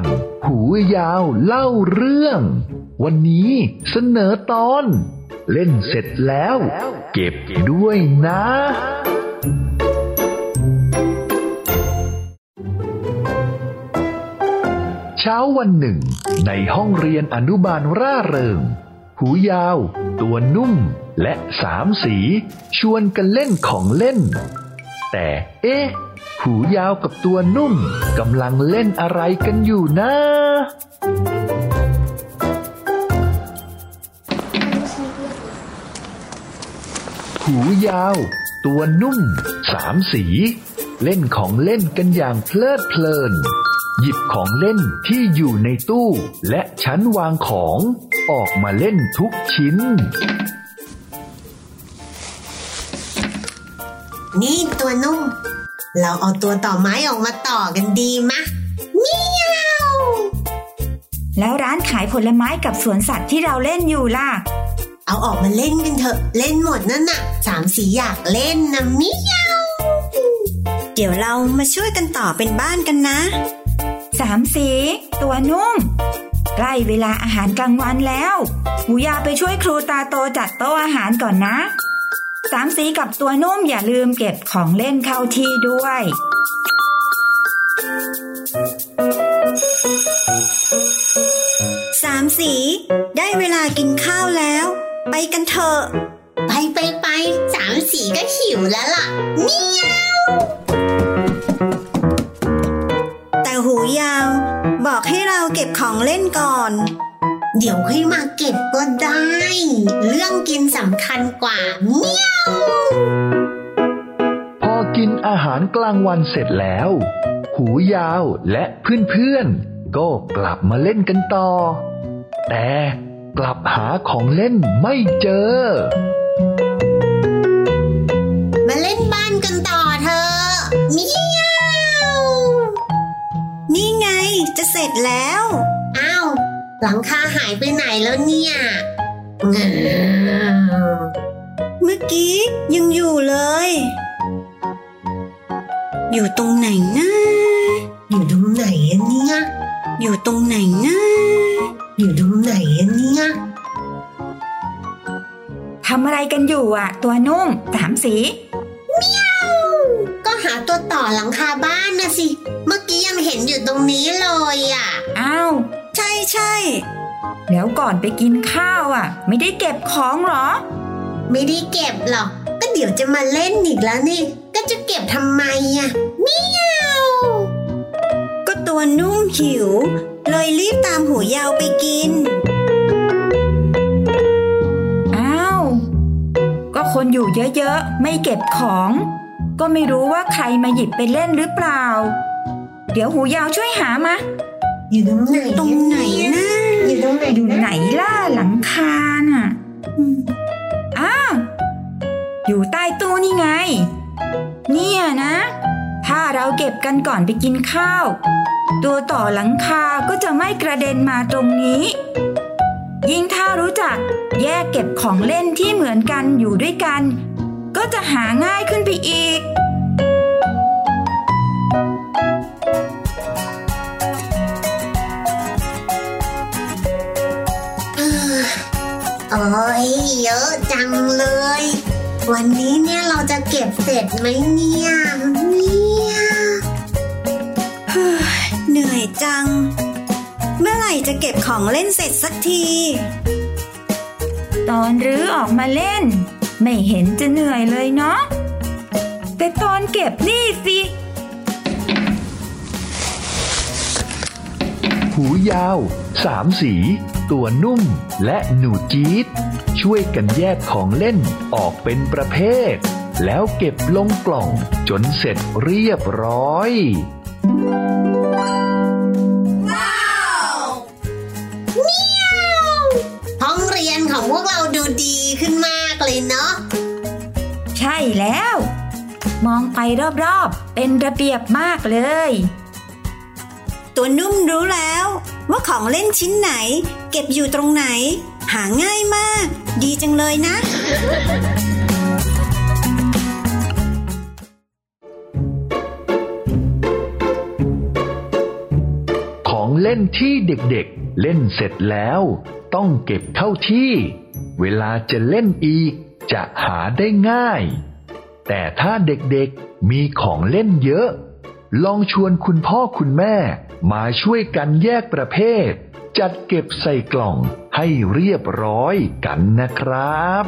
ง หูยาวเล่าเรื่อง วันนี้เสนอตอน เล่นเสร็จแล้ว เก็บด้วยนะ เช้าวันหนึ่ง ในห้องเรียนอนุบาลร่าเริง หูยาว ตัวนุ่ม และสามสี ชวนกันเล่นของเล่น แต่เอ๊ะ หูยาวกับตัวนุ่มกำลังเล่นอะไรกันอยู่นะหูยาว ตัวนุ่มสามสี เล่นของเล่นกันอย่างเพลิดเพลิน หยิบของเล่นที่อยู่ในตู้ และชั้นวางของ ออกมาเล่นทุกชิ้น นี่ตัวนุ่ม เราเอาตัวต่อไม้ออกมาต่อกันดีมะเมียวแล้วร้านขายผลไม้กับสวนสัตว์ที่เราเล่นอยู่ล่ะ เอาออกมาเล่นกันเถอะ เล่นหมดนั่นน่ะสามสีอยากเล่นนะเมียวเดี๋ยวเรามาช่วยกันต่อเป็นบ้านกันนะ สามสี ตัวนุ่มใกล้เวลาอาหารกลางวันแล้วหมูยาไปช่วยครูตาโตจัดโต๊ะอาหารก่อนนะ สามสีกับตัวนุ่มอย่าลืมเก็บของเล่นเข้าที่ด้วย สามสี ได้เวลากินข้าวแล้ว ไปกันเถอะ ไปไปไปสามสีก็หิวแล้วล่ะเมียวแต่หูยาว บอกให้เราเก็บของเล่นก่อน เดี๋ยวค่อยมาเก็บก็ได้ เรื่องกินสำคัญกว่าเมียวพอกินอาหารกลางวันเสร็จแล้ว หูยาวและเพื่อนๆ ก็กลับมาเล่นกันต่อ แต่กลับหาของเล่นไม่เจอ มาเล่นบ้านกันต่อเถอะเมียวนี่ไงจะเสร็จแล้ว หลังคาหายไปไหนแล้วเนี่ยเงอเมื่อกี้ยังอยู่เลย อยู่ตรงไหนนะ อยู่ตรงไหนอะเนี่ยอยู่ตรงไหนนะ อยู่ตรงไหนอะเนี่ยทำอะไรกันอยู่อะ ตัวนุ่มสามสีก็หาตัวต่อหลังคาบ้านนะสิเมื่อ กี้ยังเห็นอยู่ตรงนี้เลยอะ อ้าว ใช่ใช่แล้วก่อนไปกินข้าวอะ ไม่ได้เก็บของเหรอ ไม่ได้เก็บหรอก ก็เดี๋ยวจะมาเล่นอีกแล้วนี่ ก็จะเก็บทำไมอะเมียวก็ตัวนุ่มหิว เลยรีบตามหูยาวไปกิน อ้าว ก็คนอยู่เยอะๆ ไม่เก็บของ ก็ไม่รู้ว่าใครมาหยิบไปเล่นหรือเปล่า เดี๋ยวหูยาวช่วยหามา อยู่ตรงไหนตรงไหนนะอยู่ตรงไหนอยู่ไหนล่ะหลังคาน่ะอืมอ้าวอยู่ใต้ตู้นี่ไง เนี่ยนะ ถ้าเราเก็บกันก่อนไปกินข้าว ตัวต่อหลังคาก็จะไม่กระเด็นมาตรงนี้ ยิ่งถ้ารู้จักแยกเก็บของเล่นที่เหมือนกันอยู่ด้วยกัน ก็จะหาง่ายขึ้นไปอีก โอ้ยเยอะจังเลย วันนี้เนี่ยเราจะเก็บเสร็จไหมเนี่ยเนี่ยเฮ้ยเหนื่อยจัง เมื่อไหร่จะเก็บของเล่นเสร็จสักที ตอนรื้อออกมาเล่น ไม่เห็นจะเหนื่อยเลยเนาะแต่ตอนเก็บนี่สิ หูยาวสามสี ตัวนุ่ม และหนูจี๊ด ช่วยกันแยกของเล่นออกเป็นประเภท แล้วเก็บลงกล่องจนเสร็จเรียบร้อยห้องเรียนของพวกเราดูดีขึ้นมากเลยเนาะ ใช่แล้ว มองไปรอบๆ เป็นระเบียบมากเลย ตัวนุ่มรู้แล้ว ว่าของเล่นชิ้นไหน เก็บอยู่ตรงไหน หาง่ายมาก ดีจังเลยนะ ของเล่นที่เด็กๆ เล่นเสร็จแล้ว ต้องเก็บเข้าที่ เวลาจะเล่นอีก จะหาได้ง่าย แต่ถ้าเด็กๆมีของเล่นเยอะ ลองชวนคุณพ่อคุณแม่ มาช่วยกันแยกประเภท จัดเก็บใส่กล่องให้เรียบร้อยกันนะครับ